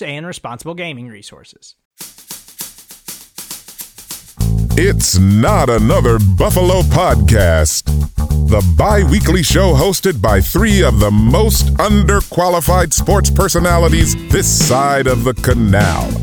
and responsible gaming resources. It's not another Buffalo podcast. The bi weekly show hosted by three of the most underqualified sports personalities this side of the canal.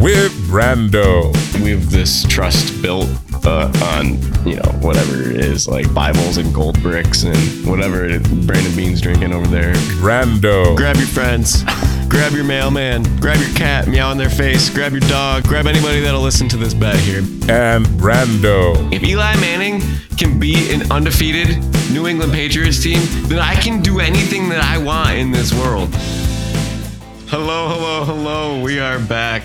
With Brando. We have this trust built uh, on, you know, whatever it is, like Bibles and gold bricks and whatever Brandon Beane's drinking over there. Brando. Grab your friends, grab your mailman, grab your cat, meow in their face, grab your dog, grab anybody that'll listen to this bet here. And Brando. If Eli Manning can be an undefeated New England Patriots team, then I can do anything that I want in this world. Hello, hello, hello. We are back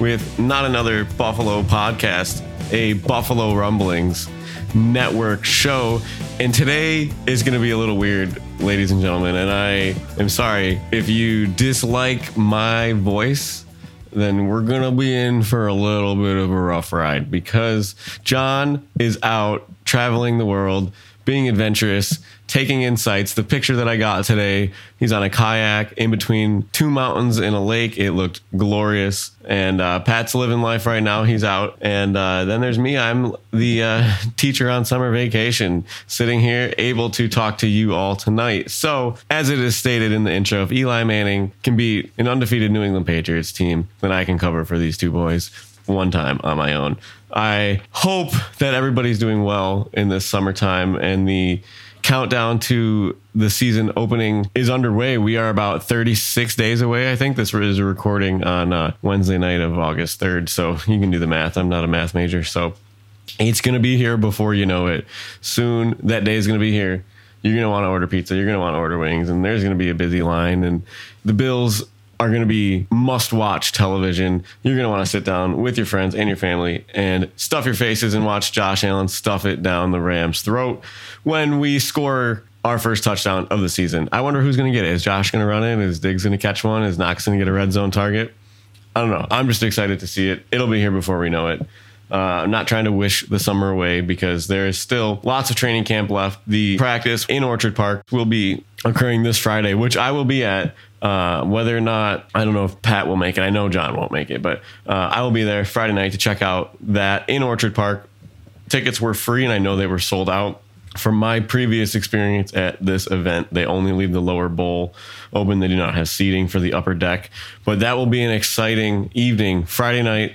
with not another Buffalo podcast, a Buffalo Rumblings network show. And today is going to be a little weird, ladies and gentlemen. And I am sorry if you dislike my voice, then we're going to be in for a little bit of a rough ride because John is out traveling the world, being adventurous, taking insights. The picture that I got today, he's on a kayak in between two mountains in a lake. It looked glorious. And uh, Pat's living life right now. He's out. And uh, then there's me. I'm the uh, teacher on summer vacation, sitting here able to talk to you all tonight. So, as it is stated in the intro, if Eli Manning can beat an undefeated New England Patriots team, then I can cover for these two boys one time on my own. I hope that everybody's doing well in this summertime and the countdown to the season opening is underway. We are about 36 days away. I think this is a recording on uh, Wednesday night of August 3rd. So you can do the math. I'm not a math major. So it's going to be here before you know it. Soon that day is going to be here. You're going to want to order pizza. You're going to want to order wings, and there's going to be a busy line. And the Bills are going to be must watch television. You're going to want to sit down with your friends and your family and stuff your faces and watch Josh Allen stuff it down the Rams' throat when we score our first touchdown of the season. I wonder who's going to get it. Is Josh going to run it? Is Diggs going to catch one? Is Knox going to get a red zone target? I don't know. I'm just excited to see it. It'll be here before we know it. Uh, I'm not trying to wish the summer away because there is still lots of training camp left. The practice in Orchard Park will be occurring this Friday, which I will be at. Uh, whether or not I don't know if Pat will make it. I know John won't make it, but uh, I will be there Friday night to check out that in Orchard Park. Tickets were free, and I know they were sold out. From my previous experience at this event, they only leave the lower bowl open. They do not have seating for the upper deck, but that will be an exciting evening Friday night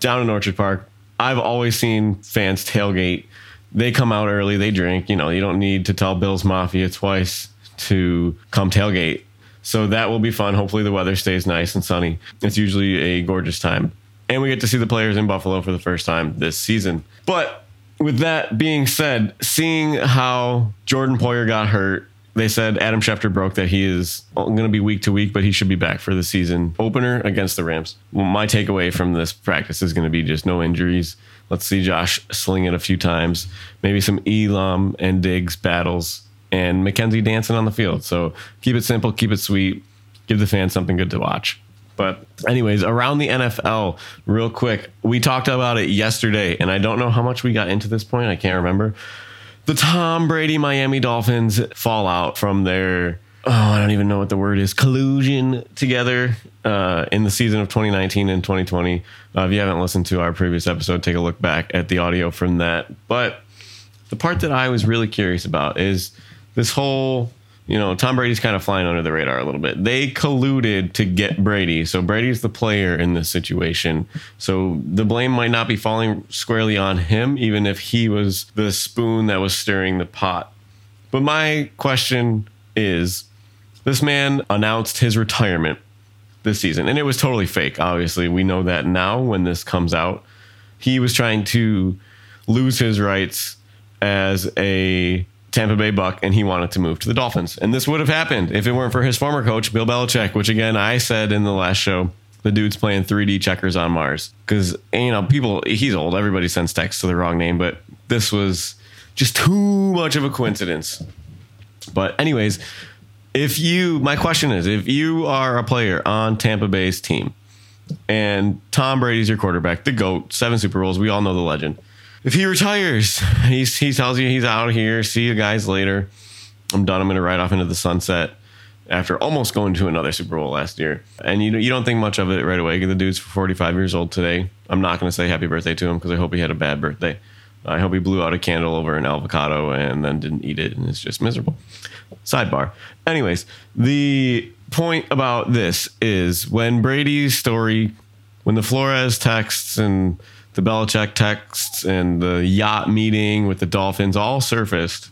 down in Orchard Park. I've always seen fans tailgate. They come out early, they drink. You know, you don't need to tell Bills Mafia twice to come tailgate. So that will be fun. Hopefully, the weather stays nice and sunny. It's usually a gorgeous time. And we get to see the players in Buffalo for the first time this season. But with that being said, seeing how Jordan Poyer got hurt, they said Adam Schefter broke that he is going to be week to week, but he should be back for the season opener against the Rams. Well, my takeaway from this practice is going to be just no injuries. Let's see Josh sling it a few times, maybe some Elam and Diggs battles, and McKenzie dancing on the field. So keep it simple, keep it sweet, give the fans something good to watch. But, anyways, around the NFL, real quick, we talked about it yesterday, and I don't know how much we got into this point. I can't remember. The Tom Brady Miami Dolphins fallout from their, oh, I don't even know what the word is, collusion together uh, in the season of 2019 and 2020. Uh, if you haven't listened to our previous episode, take a look back at the audio from that. But the part that I was really curious about is this whole you know, Tom Brady's kind of flying under the radar a little bit. They colluded to get Brady. So Brady's the player in this situation. So the blame might not be falling squarely on him, even if he was the spoon that was stirring the pot. But my question is this man announced his retirement this season, and it was totally fake. Obviously, we know that now when this comes out. He was trying to lose his rights as a Tampa Bay Buck and he wanted to move to the Dolphins. And this would have happened if it weren't for his former coach, Bill Belichick, which again, I said in the last show, the dude's playing 3D checkers on Mars. Because, you know, people, he's old. Everybody sends texts to the wrong name, but this was just too much of a coincidence. But, anyways, if you, my question is if you are a player on Tampa Bay's team and Tom Brady's your quarterback, the GOAT, seven Super Bowls, we all know the legend if he retires, he's, he tells you he's out of here. See you guys later. I'm done. I'm going to ride off into the sunset after almost going to another Super Bowl last year. And you you don't think much of it right away. The dude's 45 years old today. I'm not going to say happy birthday to him because I hope he had a bad birthday. I hope he blew out a candle over an avocado and then didn't eat it and it's just miserable. Sidebar. Anyways, the point about this is when Brady's story, when the Flores texts and the Belichick texts and the yacht meeting with the Dolphins all surfaced.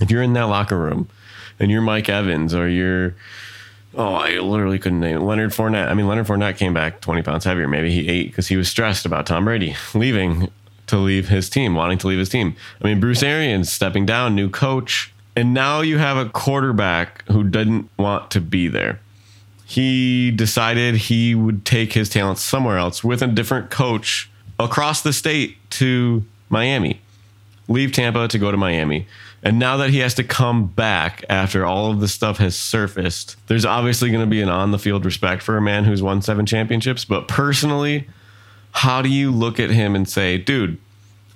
If you're in that locker room and you're Mike Evans or you're, oh, I literally couldn't name it. Leonard Fournette. I mean, Leonard Fournette came back 20 pounds heavier. Maybe he ate because he was stressed about Tom Brady leaving to leave his team, wanting to leave his team. I mean, Bruce Arians stepping down, new coach. And now you have a quarterback who didn't want to be there. He decided he would take his talents somewhere else with a different coach across the state to Miami, leave Tampa to go to Miami. And now that he has to come back after all of this stuff has surfaced, there's obviously going to be an on the field respect for a man who's won seven championships. But personally, how do you look at him and say, dude,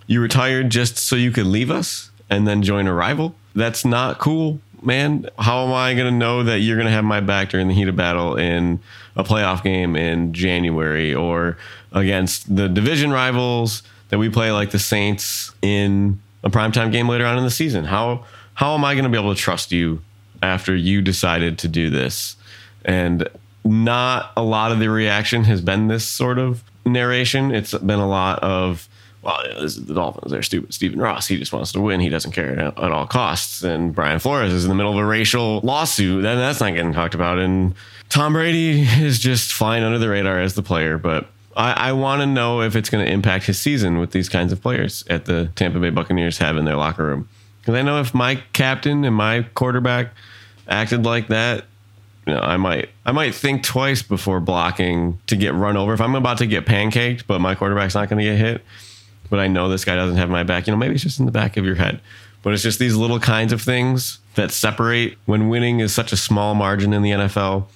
you retired just so you could leave us and then join a rival? That's not cool, man. How am I going to know that you're going to have my back during the heat of battle in a playoff game in January or against the division rivals that we play like the Saints in a primetime game later on in the season. How how am I going to be able to trust you after you decided to do this? And not a lot of the reaction has been this sort of narration. It's been a lot of well, this is the Dolphins. They're stupid. Stephen Ross, he just wants to win. He doesn't care at, at all costs. And Brian Flores is in the middle of a racial lawsuit. Then that's not getting talked about. And Tom Brady is just flying under the radar as the player. But I, I want to know if it's going to impact his season with these kinds of players at the Tampa Bay Buccaneers have in their locker room. Because I know if my captain and my quarterback acted like that, you know, I might I might think twice before blocking to get run over. If I'm about to get pancaked, but my quarterback's not going to get hit, but I know this guy doesn't have my back, you know, maybe it's just in the back of your head. But it's just these little kinds of things that separate when winning is such a small margin in the NFL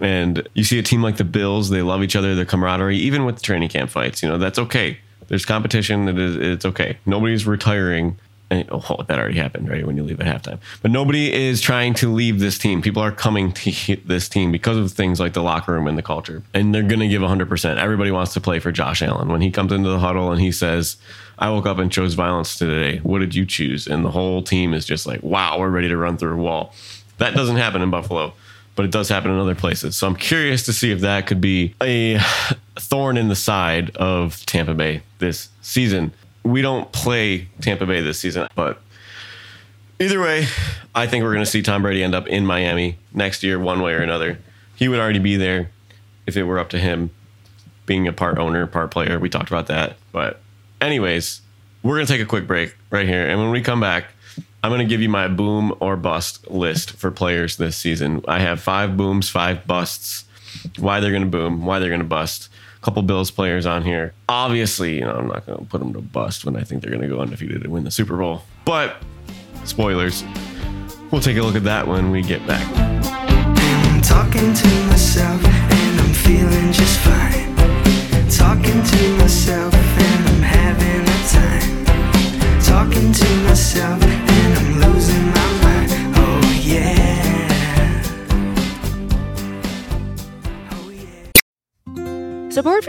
and you see a team like the Bills, they love each other, their camaraderie, even with the training camp fights. You know, that's okay. There's competition. It is, it's okay. Nobody's retiring. And, oh, that already happened, right? When you leave at halftime. But nobody is trying to leave this team. People are coming to this team because of things like the locker room and the culture. And they're going to give 100%. Everybody wants to play for Josh Allen. When he comes into the huddle and he says, I woke up and chose violence today. What did you choose? And the whole team is just like, wow, we're ready to run through a wall. That doesn't happen in Buffalo but it does happen in other places. So I'm curious to see if that could be a thorn in the side of Tampa Bay this season. We don't play Tampa Bay this season, but either way, I think we're going to see Tom Brady end up in Miami next year, one way or another. He would already be there if it were up to him, being a part owner, part player. We talked about that. But, anyways, we're going to take a quick break right here. And when we come back, I'm going to give you my boom or bust list for players this season. I have five booms, five busts. Why they're going to boom, why they're going to bust. Couple Bills players on here. Obviously, you know, I'm not going to put them to bust when I think they're going to go undefeated and win the Super Bowl. But spoilers. We'll take a look at that when we get back.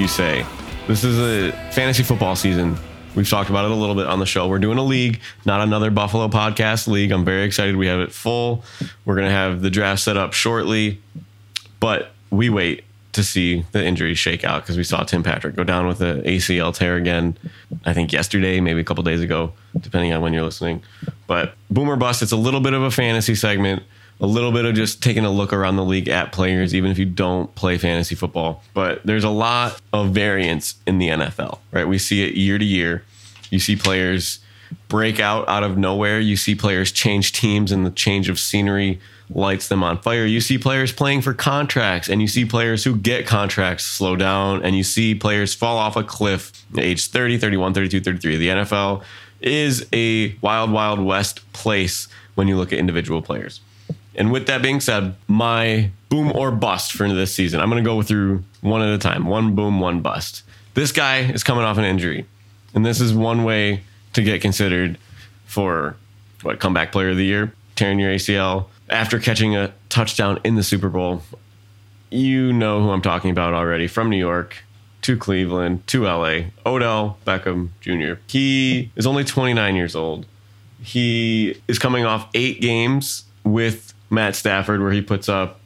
you say. This is a fantasy football season. We've talked about it a little bit on the show. We're doing a league, not another Buffalo podcast league. I'm very excited. We have it full. We're going to have the draft set up shortly, but we wait to see the injuries shake out because we saw Tim Patrick go down with the ACL tear again. I think yesterday, maybe a couple days ago, depending on when you're listening. But boomer bust, it's a little bit of a fantasy segment, a little bit of just taking a look around the league at players, even if you don't play fantasy football. But there's a lot of variance in the NFL, right? We see it year to year. You see players break out out of nowhere. You see players change teams, and the change of scenery lights them on fire. You see players playing for contracts, and you see players who get contracts slow down, and you see players fall off a cliff at age 30, 31, 32, 33. The NFL is a wild, wild west place when you look at individual players. And with that being said, my boom or bust for this season, I'm going to go through one at a time. One boom, one bust. This guy is coming off an injury. And this is one way to get considered for what comeback player of the year, tearing your ACL after catching a touchdown in the Super Bowl. You know who I'm talking about already from New York to Cleveland to LA, Odell Beckham Jr. He is only 29 years old. He is coming off eight games with Matt Stafford where he puts up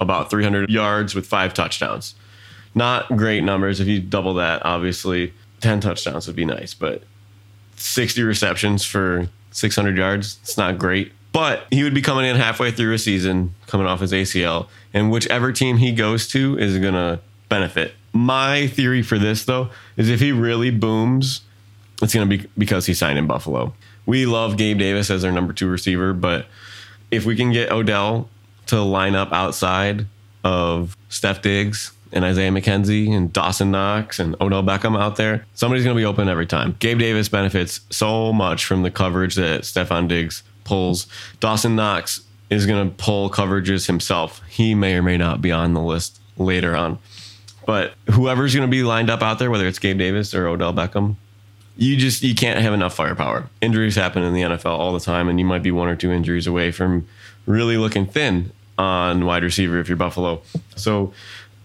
about 300 yards with five touchdowns. Not great numbers. If you double that, obviously, 10 touchdowns would be nice, but 60 receptions for 600 yards, it's not great. But he would be coming in halfway through a season, coming off his ACL, and whichever team he goes to is going to benefit. My theory for this, though, is if he really booms, it's going to be because he signed in Buffalo. We love Gabe Davis as our number two receiver, but if we can get Odell to line up outside of Steph Diggs and Isaiah McKenzie and Dawson Knox and Odell Beckham out there, somebody's going to be open every time. Gabe Davis benefits so much from the coverage that Stefon Diggs pulls. Dawson Knox is going to pull coverages himself. He may or may not be on the list later on. But whoever's going to be lined up out there, whether it's Gabe Davis or Odell Beckham, you just you can't have enough firepower. Injuries happen in the NFL all the time, and you might be one or two injuries away from really looking thin on wide receiver if you're Buffalo. So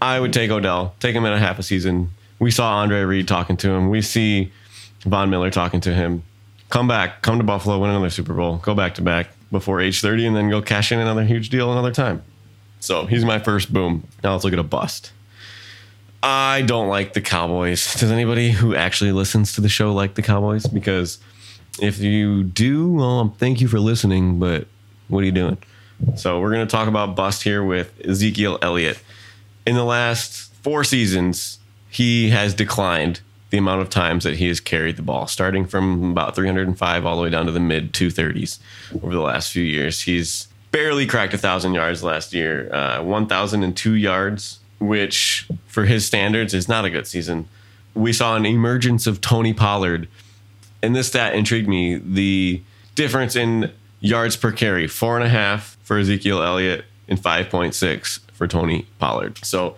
I would take Odell, take him in a half a season. We saw Andre Reed talking to him. We see Von Miller talking to him. Come back, come to Buffalo, win another Super Bowl, go back to back before age 30, and then go cash in another huge deal another time. So he's my first boom. Now let's look at a bust. I don't like the Cowboys. Does anybody who actually listens to the show like the Cowboys? Because if you do, well, thank you for listening, but what are you doing? So we're going to talk about bust here with Ezekiel Elliott. In the last four seasons, he has declined the amount of times that he has carried the ball, starting from about 305 all the way down to the mid 230s over the last few years. He's barely cracked a thousand yards last year, uh, 1,002 yards, which for his standards is not a good season. We saw an emergence of Tony Pollard, and this stat intrigued me. The difference in yards per carry, four and a half for Ezekiel Elliott and 5.6 for Tony Pollard. So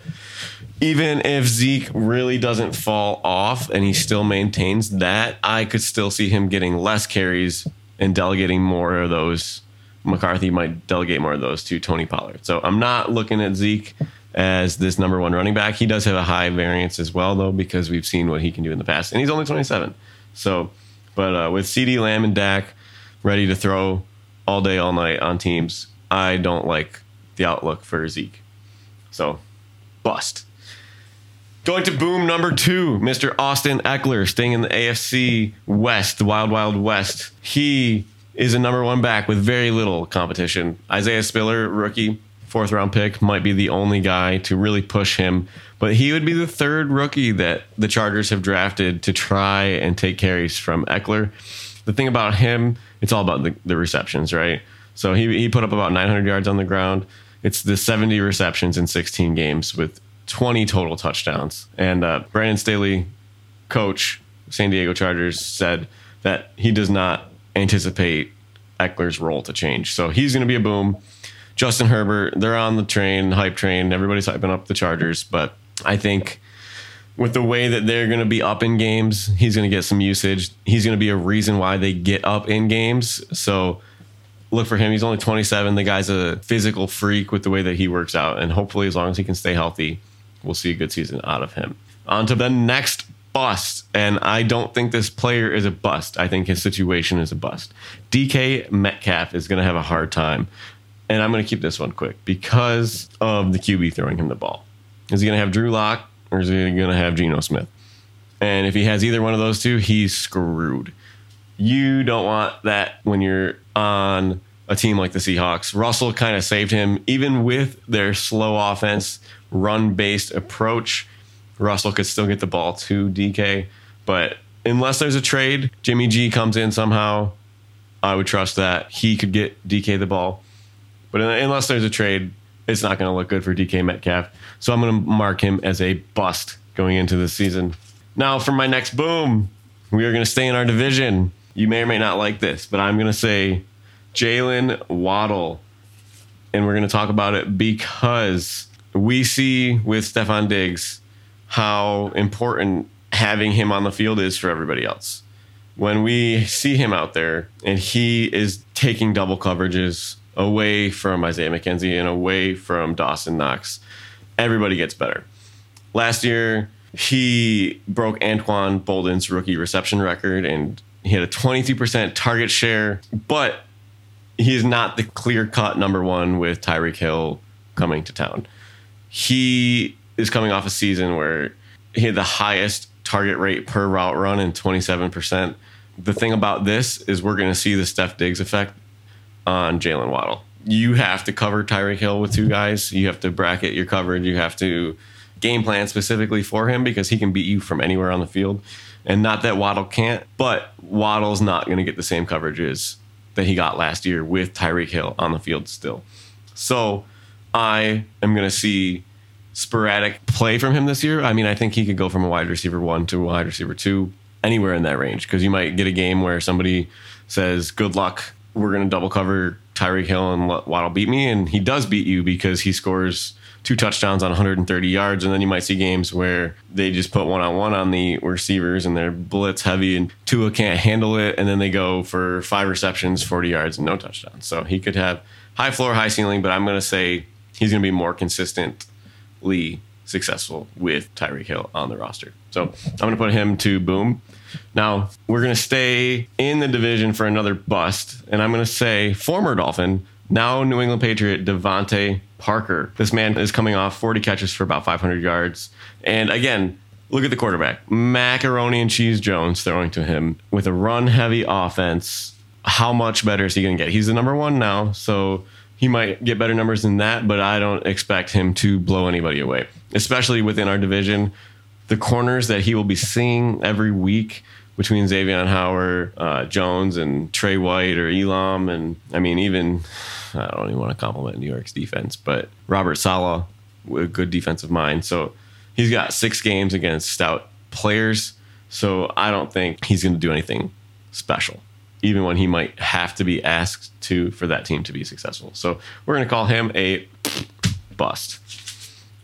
even if Zeke really doesn't fall off and he still maintains that, I could still see him getting less carries and delegating more of those. McCarthy might delegate more of those to Tony Pollard. So I'm not looking at Zeke as this number one running back. He does have a high variance as well, though, because we've seen what he can do in the past, and he's only 27. So, but uh, with CeeDee Lamb and Dak ready to throw all day, all night on teams, I don't like the outlook for Zeke. So, bust. Going to boom number two, Mr. Austin Ekeler, staying in the AFC West, the Wild Wild West. He is a number one back with very little competition. Isaiah Spiller, rookie, fourth round pick, might be the only guy to really push him. But he would be the third rookie that the Chargers have drafted to try and take carries from Ekeler. The thing about him, it's all about the, the receptions, right? So he, he put up about 900 yards on the ground. It's the 70 receptions in 16 games with 20 total touchdowns. And uh, Brandon Staley, coach, San Diego Chargers, said that he does not anticipate Ekeler's role to change. So he's going to be a boom. Justin Herbert, they're on the train, hype train. Everybody's hyping up the Chargers, but I think with the way that they're going to be up in games, he's going to get some usage. He's going to be a reason why they get up in games. So look for him. He's only 27. The guy's a physical freak with the way that he works out. And hopefully, as long as he can stay healthy, we'll see a good season out of him. On to the next bust. And I don't think this player is a bust. I think his situation is a bust. DK Metcalf is going to have a hard time. And I'm going to keep this one quick because of the QB throwing him the ball. Is he going to have Drew Lock or is he going to have Geno Smith? And if he has either one of those two, he's screwed. You don't want that when you're on a team like the Seahawks. Russell kind of saved him, even with their slow offense, run based approach. Russell could still get the ball to DK. But unless there's a trade, Jimmy G comes in somehow, I would trust that he could get DK the ball. But unless there's a trade, it's not going to look good for DK Metcalf. So I'm going to mark him as a bust going into the season. Now, for my next boom, we are going to stay in our division. You may or may not like this, but I'm going to say Jalen Waddle. And we're going to talk about it because we see with Stefon Diggs how important having him on the field is for everybody else. When we see him out there and he is taking double coverages away from Isaiah McKenzie and away from Dawson Knox, everybody gets better. Last year, he broke Anquan Boldin's rookie reception record and he had a 22% target share, but he is not the clear cut number one with Tyreek Hill coming to town. He is coming off a season where he had the highest target rate per route run in 27%. The thing about this is we're going to see the Steph Diggs effect on Jalen Waddle. You have to cover Tyreek Hill with two guys. You have to bracket your coverage. You have to game plan specifically for him because he can beat you from anywhere on the field. And not that Waddle can't, but Waddle's not going to get the same coverages that he got last year with Tyreek Hill on the field still. So I am going to see sporadic play from him this year. I mean, I think he could go from a wide receiver one to a wide receiver two, anywhere in that range, because you might get a game where somebody says, Good luck, we're going to double cover Tyreek Hill and let Waddle beat me. And he does beat you because he scores two touchdowns on 130 yards. And then you might see games where they just put one on one on the receivers and they're blitz heavy and Tua can't handle it. And then they go for five receptions, 40 yards, and no touchdowns. So he could have high floor, high ceiling, but I'm going to say he's going to be more consistently successful with Tyreek Hill on the roster. So I'm going to put him to boom. Now we're going to stay in the division for another bust, and I'm going to say former Dolphin, now New England Patriot DeVante Parker. This man is coming off 40 catches for about 500 yards, and again. Look at the quarterback, Macaroni and Cheese Jones throwing to him with a run heavy offense. How much better is he going to get? He's the number one now, so he might get better numbers than that, but I don't expect him to blow anybody away, especially within our division the corners that he will be seeing every week between Xavier Howard, uh, Jones, and Trey White or Elam. And I mean, even, I don't even want to compliment New York's defense, but Robert Saleh with good defensive mind. So he's got six games against stout players. So I don't think he's going to do anything special, even when he might have to be asked to for that team to be successful. So we're going to call him a bust.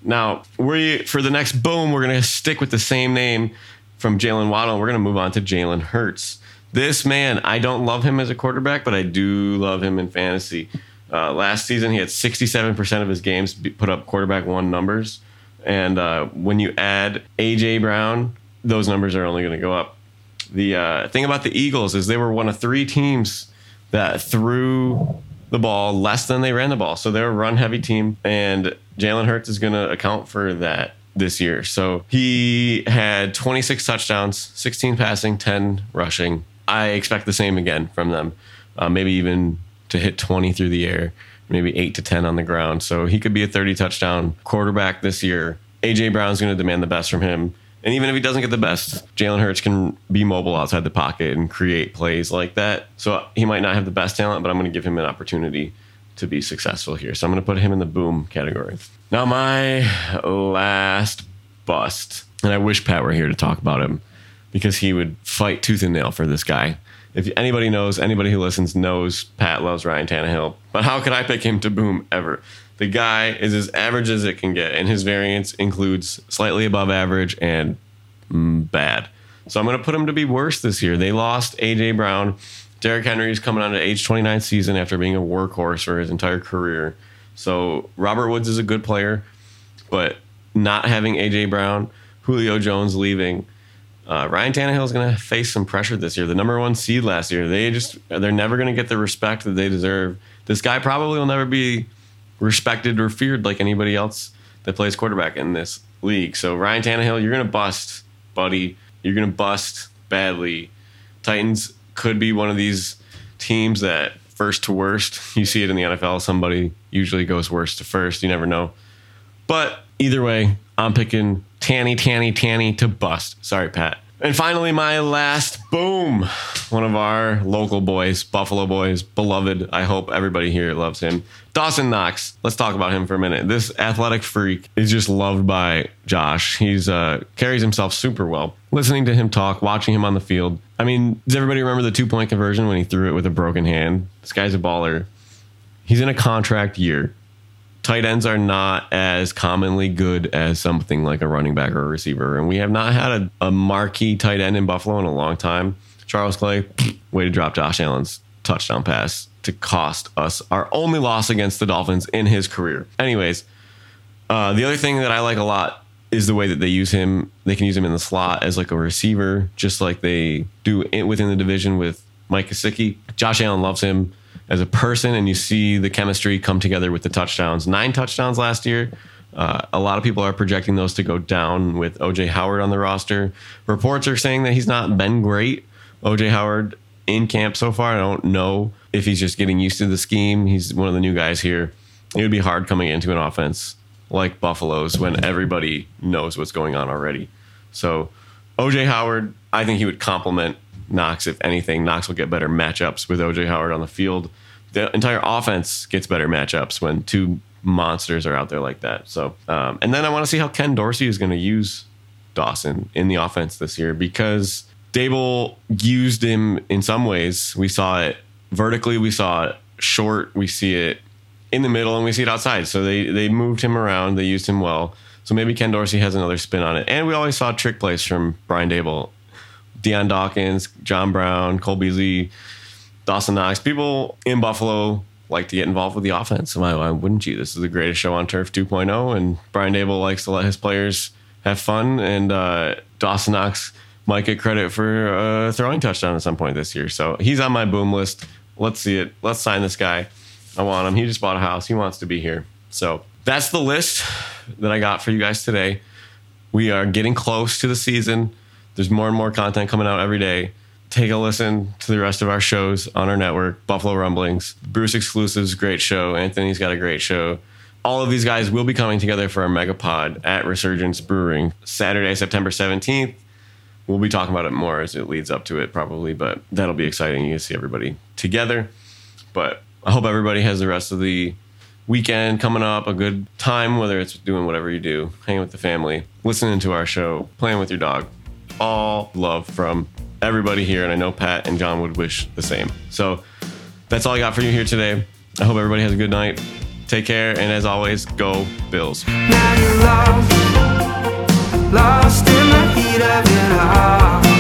Now, we for the next boom, we're going to stick with the same name from Jalen Waddle. We're going to move on to Jalen Hurts. This man, I don't love him as a quarterback, but I do love him in fantasy. Uh, last season, he had 67% of his games put up quarterback one numbers. And uh, when you add A.J. Brown, those numbers are only going to go up. The uh, thing about the Eagles is they were one of three teams that threw the ball less than they ran the ball. So they're a run heavy team, and Jalen Hurts is going to account for that this year. So he had 26 touchdowns, 16 passing, 10 rushing. I expect the same again from them. Uh, maybe even to hit 20 through the air, maybe 8 to 10 on the ground. So he could be a 30 touchdown quarterback this year. AJ Brown's going to demand the best from him. And even if he doesn't get the best, Jalen Hurts can be mobile outside the pocket and create plays like that. So he might not have the best talent, but I'm going to give him an opportunity to be successful here. So I'm going to put him in the boom category. Now, my last bust, and I wish Pat were here to talk about him because he would fight tooth and nail for this guy. If anybody knows, anybody who listens knows Pat loves Ryan Tannehill. But how could I pick him to boom ever? The guy is as average as it can get, and his variance includes slightly above average and mm, bad. So I'm going to put him to be worse this year. They lost AJ Brown. Derrick Henry is coming on to age 29 season after being a workhorse for his entire career. So Robert Woods is a good player, but not having AJ Brown, Julio Jones leaving, uh, Ryan Tannehill is going to face some pressure this year. The number one seed last year, they just they're never going to get the respect that they deserve. This guy probably will never be respected or feared like anybody else that plays quarterback in this league. So Ryan Tannehill, you're to bust, buddy. You're to bust badly. Titans could be one of these teams that first to worst. You see it in the NFL. Somebody usually goes worst to first. You never know. But either way, I'm picking Tanny, Tanny, Tanny to bust. Sorry, Pat. And finally, my last boom. One of our local boys, Buffalo boys, beloved. I hope everybody here loves him. Dawson Knox. Let's talk about him for a minute. This athletic freak is just loved by Josh. He's uh, carries himself super well. Listening to him talk, watching him on the field. I mean, does everybody remember the two point conversion when he threw it with a broken hand? This guy's a baller. He's in a contract year tight ends are not as commonly good as something like a running back or a receiver. And we have not had a, a marquee tight end in Buffalo in a long time. Charles Clay, way to drop Josh Allen's touchdown pass to cost us our only loss against the Dolphins in his career. Anyways, uh, the other thing that I like a lot is the way that they use him. They can use him in the slot as like a receiver, just like they do within the division with Mike Gesicki. Josh Allen loves him as a person, and you see the chemistry come together with the touchdowns. Nine touchdowns last year. Uh, a lot of people are projecting those to go down with OJ Howard on the roster. Reports are saying that he's not been great. OJ Howard in camp so far. I don't know if he's just getting used to the scheme. He's one of the new guys here. It would be hard coming into an offense like Buffalo's when everybody knows what's going on already. So, OJ Howard, I think he would complement Knox, if anything. Knox will get better matchups with OJ Howard on the field. The entire offense gets better matchups when two monsters are out there like that. So, um, and then I want to see how Ken Dorsey is going to use Dawson in the offense this year because Daboll used him in some ways. We saw it vertically, we saw it short, we see it in the middle, and we see it outside. So they they moved him around, they used him well. So maybe Ken Dorsey has another spin on it. And we always saw trick plays from Brian Daboll Dion Dawkins, John Brown, Cole Beasley, Dawson Knox. People in Buffalo like to get involved with the offense. Why, why wouldn't you? This is the greatest show on turf 2.0, and Brian Daboll likes to let his players have fun. And uh, Dawson Knox might get credit for uh, throwing touchdown at some point this year. So he's on my boom list. Let's see it. Let's sign this guy. I want him. He just bought a house. He wants to be here. So that's the list that I got for you guys today. We are getting close to the season. There's more and more content coming out every day. Take a listen to the rest of our shows on our network, Buffalo Rumblings, Bruce Exclusives, great show. Anthony's got a great show. All of these guys will be coming together for our megapod at Resurgence Brewing Saturday, September 17th. We'll be talking about it more as it leads up to it, probably, but that'll be exciting. You can see everybody together. But I hope everybody has the rest of the weekend coming up, a good time, whether it's doing whatever you do, hanging with the family, listening to our show, playing with your dog all love from everybody here. And I know Pat and John would wish the same. So that's all I got for you here today. I hope everybody has a good night. Take care. And as always, go Bills. Lost, lost in the heat of it all.